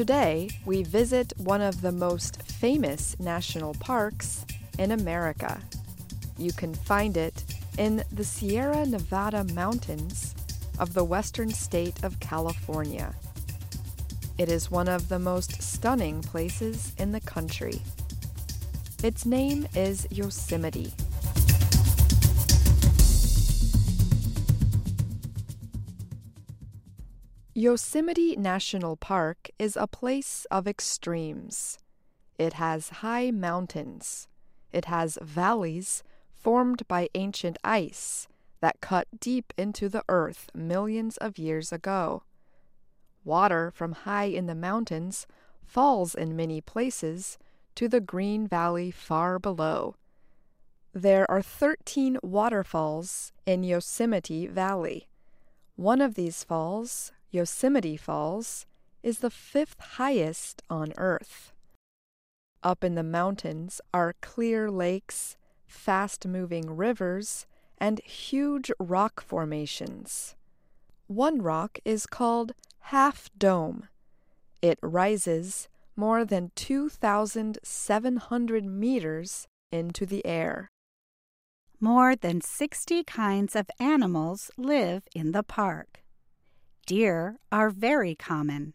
Today, we visit one of the most famous national parks in America. You can find it in the Sierra Nevada mountains of the western state of California. It is one of the most stunning places in the country. Its name is Yosemite. Yosemite National Park is a place of extremes. It has high mountains. It has valleys formed by ancient ice that cut deep into the earth millions of years ago. Water from high in the mountains falls in many places to the green valley far below. There are 13 waterfalls in Yosemite Valley. One of these falls, Yosemite Falls, is the fifth highest on Earth. Up in the mountains are clear lakes, fast moving rivers, and huge rock formations. One rock is called Half Dome. It rises more than 2,700 meters into the air. More than 60 kinds of animals live in the park. Deer are very common.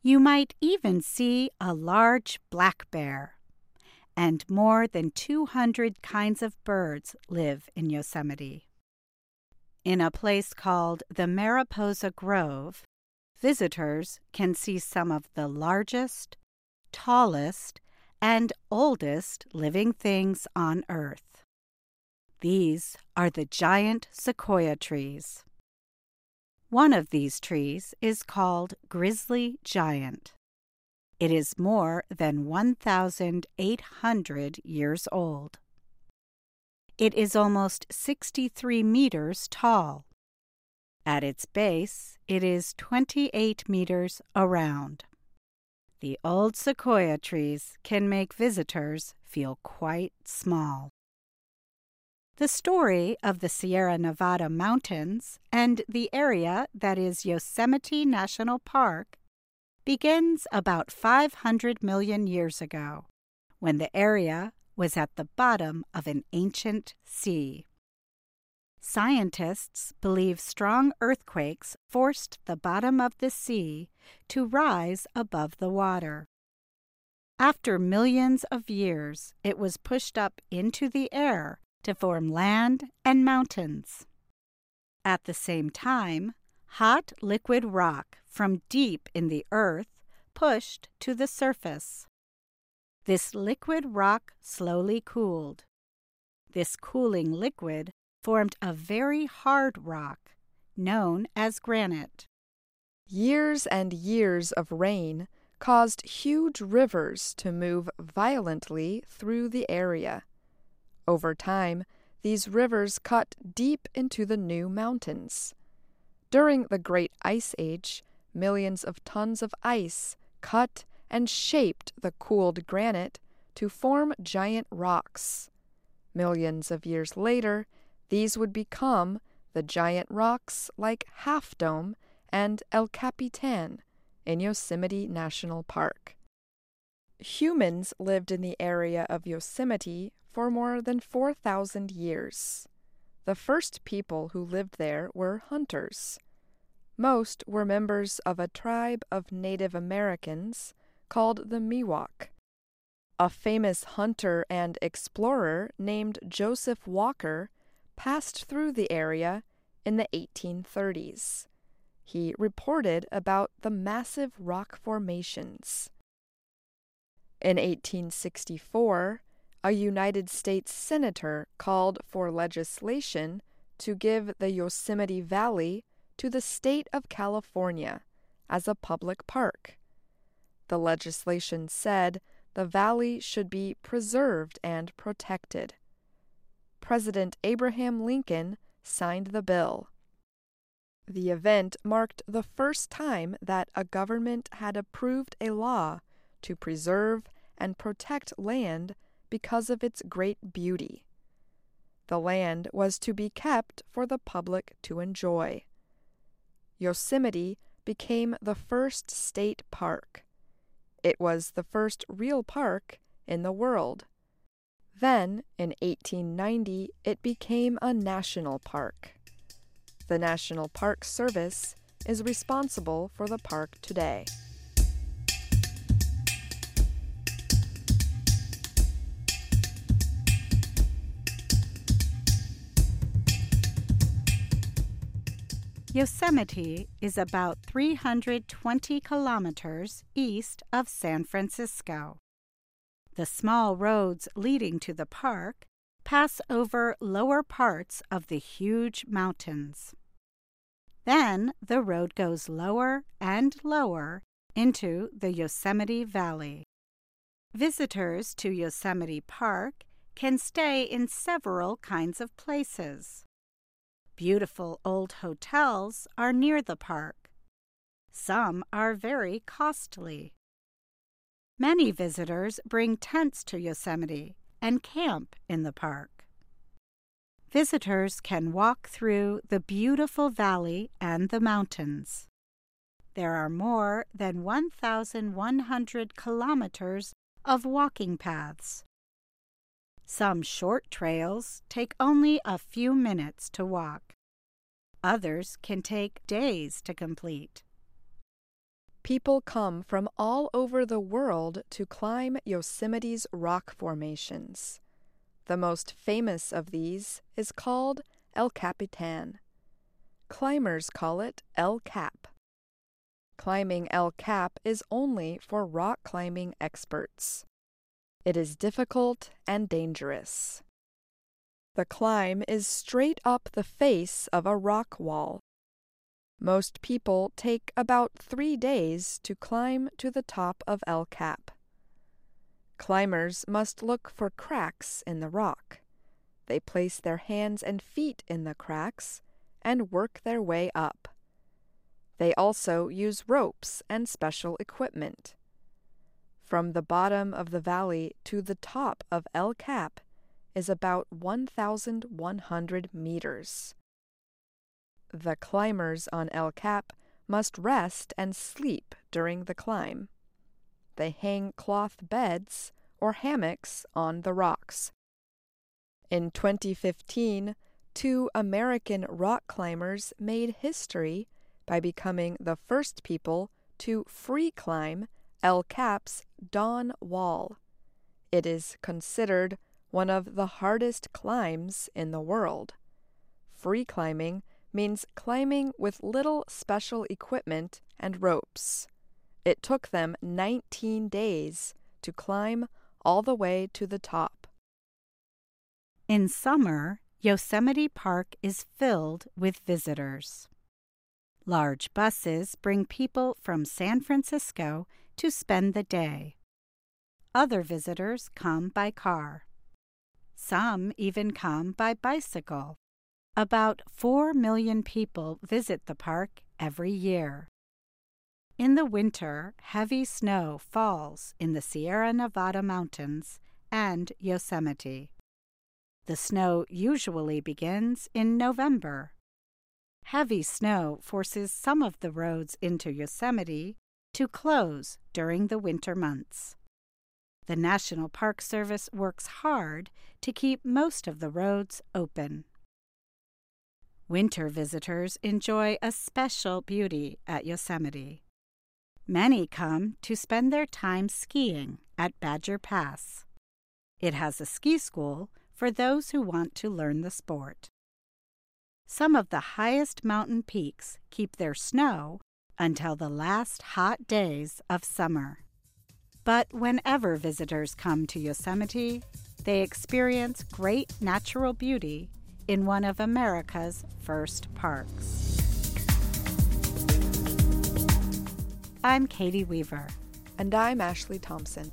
You might even see a large black bear. And more than 200 kinds of birds live in Yosemite. In a place called the Mariposa Grove, visitors can see some of the largest, tallest, and oldest living things on Earth. These are the giant sequoia trees. One of these trees is called Grizzly Giant. It is more than 1,800 years old. It is almost 63 meters tall. At its base, it is 28 meters around. The old sequoia trees can make visitors feel quite small. The story of the Sierra Nevada mountains and the area that is Yosemite National Park begins about 500 million years ago, when the area was at the bottom of an ancient sea. Scientists believe strong earthquakes forced the bottom of the sea to rise above the water. After millions of years, it was pushed up into the air to form land and mountains. At the same time, hot liquid rock from deep in the earth pushed to the surface. This liquid rock slowly cooled. This cooling liquid formed a very hard rock known as granite. Years and years of rain caused huge rivers to move violently through the area. Over time, these rivers cut deep into the new mountains. During the Great Ice Age, millions of tons of ice cut and shaped the cooled granite to form giant rocks. Millions of years later, these would become the giant rocks like Half Dome and El Capitan in Yosemite National Park. Humans lived in the area of Yosemite for more than 4,000 years. The first people who lived there were hunters. Most were members of a tribe of Native Americans called the Miwok. A famous hunter and explorer named Joseph Walker passed through the area in the 1830s. He reported about the massive rock formations. In 1864, a United States senator called for legislation to give the Yosemite Valley to the state of California as a public park. The legislation said the valley should be preserved and protected. President Abraham Lincoln signed the bill. The event marked the first time that a government had approved a law to preserve and protect land because of its great beauty. The land was to be kept for the public to enjoy. Yosemite became the first state park. It was the first real park in the world. Then, in 1890, it became a national park. The National Park Service is responsible for the park today. Yosemite is about 320 kilometers east of San Francisco. The small roads leading to the park pass over lower parts of the huge mountains. Then the road goes lower and lower into the Yosemite Valley. Visitors to Yosemite Park can stay in several kinds of places. Beautiful old hotels are near the park. Some are very costly. Many visitors bring tents to Yosemite and camp in the park. Visitors can walk through the beautiful valley and the mountains. There are more than 1,100 kilometers of walking paths. Some short trails take only a few minutes to walk. Others can take days to complete. People come from all over the world to climb Yosemite's rock formations. The most famous of these is called El Capitan. Climbers call it El Cap. Climbing El Cap is only for rock climbing experts. It is difficult and dangerous. The climb is straight up the face of a rock wall. Most people take about three days to climb to the top of El Cap. Climbers must look for cracks in the rock. They place their hands and feet in the cracks and work their way up. They also use ropes and special equipment. From the bottom of the valley to the top of El Cap is about 1,100 meters. The climbers on El Cap must rest and sleep during the climb. They hang cloth beds or hammocks on the rocks. In 2015, two American rock climbers made history by becoming the first people to free climb El Cap's Dawn Wall. It is considered one of the hardest climbs in the world. Free climbing means climbing with little special equipment and ropes. It took them 19 days to climb all the way to the top. In summer, Yosemite Park is filled with visitors. Large buses bring people from San Francisco to spend the day. Other visitors come by car. Some even come by bicycle. About 4 million people visit the park every year. In the winter, heavy snow falls in the Sierra Nevada mountains and Yosemite. The snow usually begins in November. Heavy snow forces some of the roads into Yosemite to close during the winter months. The National Park Service works hard to keep most of the roads open. Winter visitors enjoy a special beauty at Yosemite. Many come to spend their time skiing at Badger Pass. It has a ski school for those who want to learn the sport. Some of the highest mountain peaks keep their snow until the last hot days of summer. But whenever visitors come to Yosemite, they experience great natural beauty in one of America's first parks. I'm Katie Weaver. And I'm Ashley Thompson.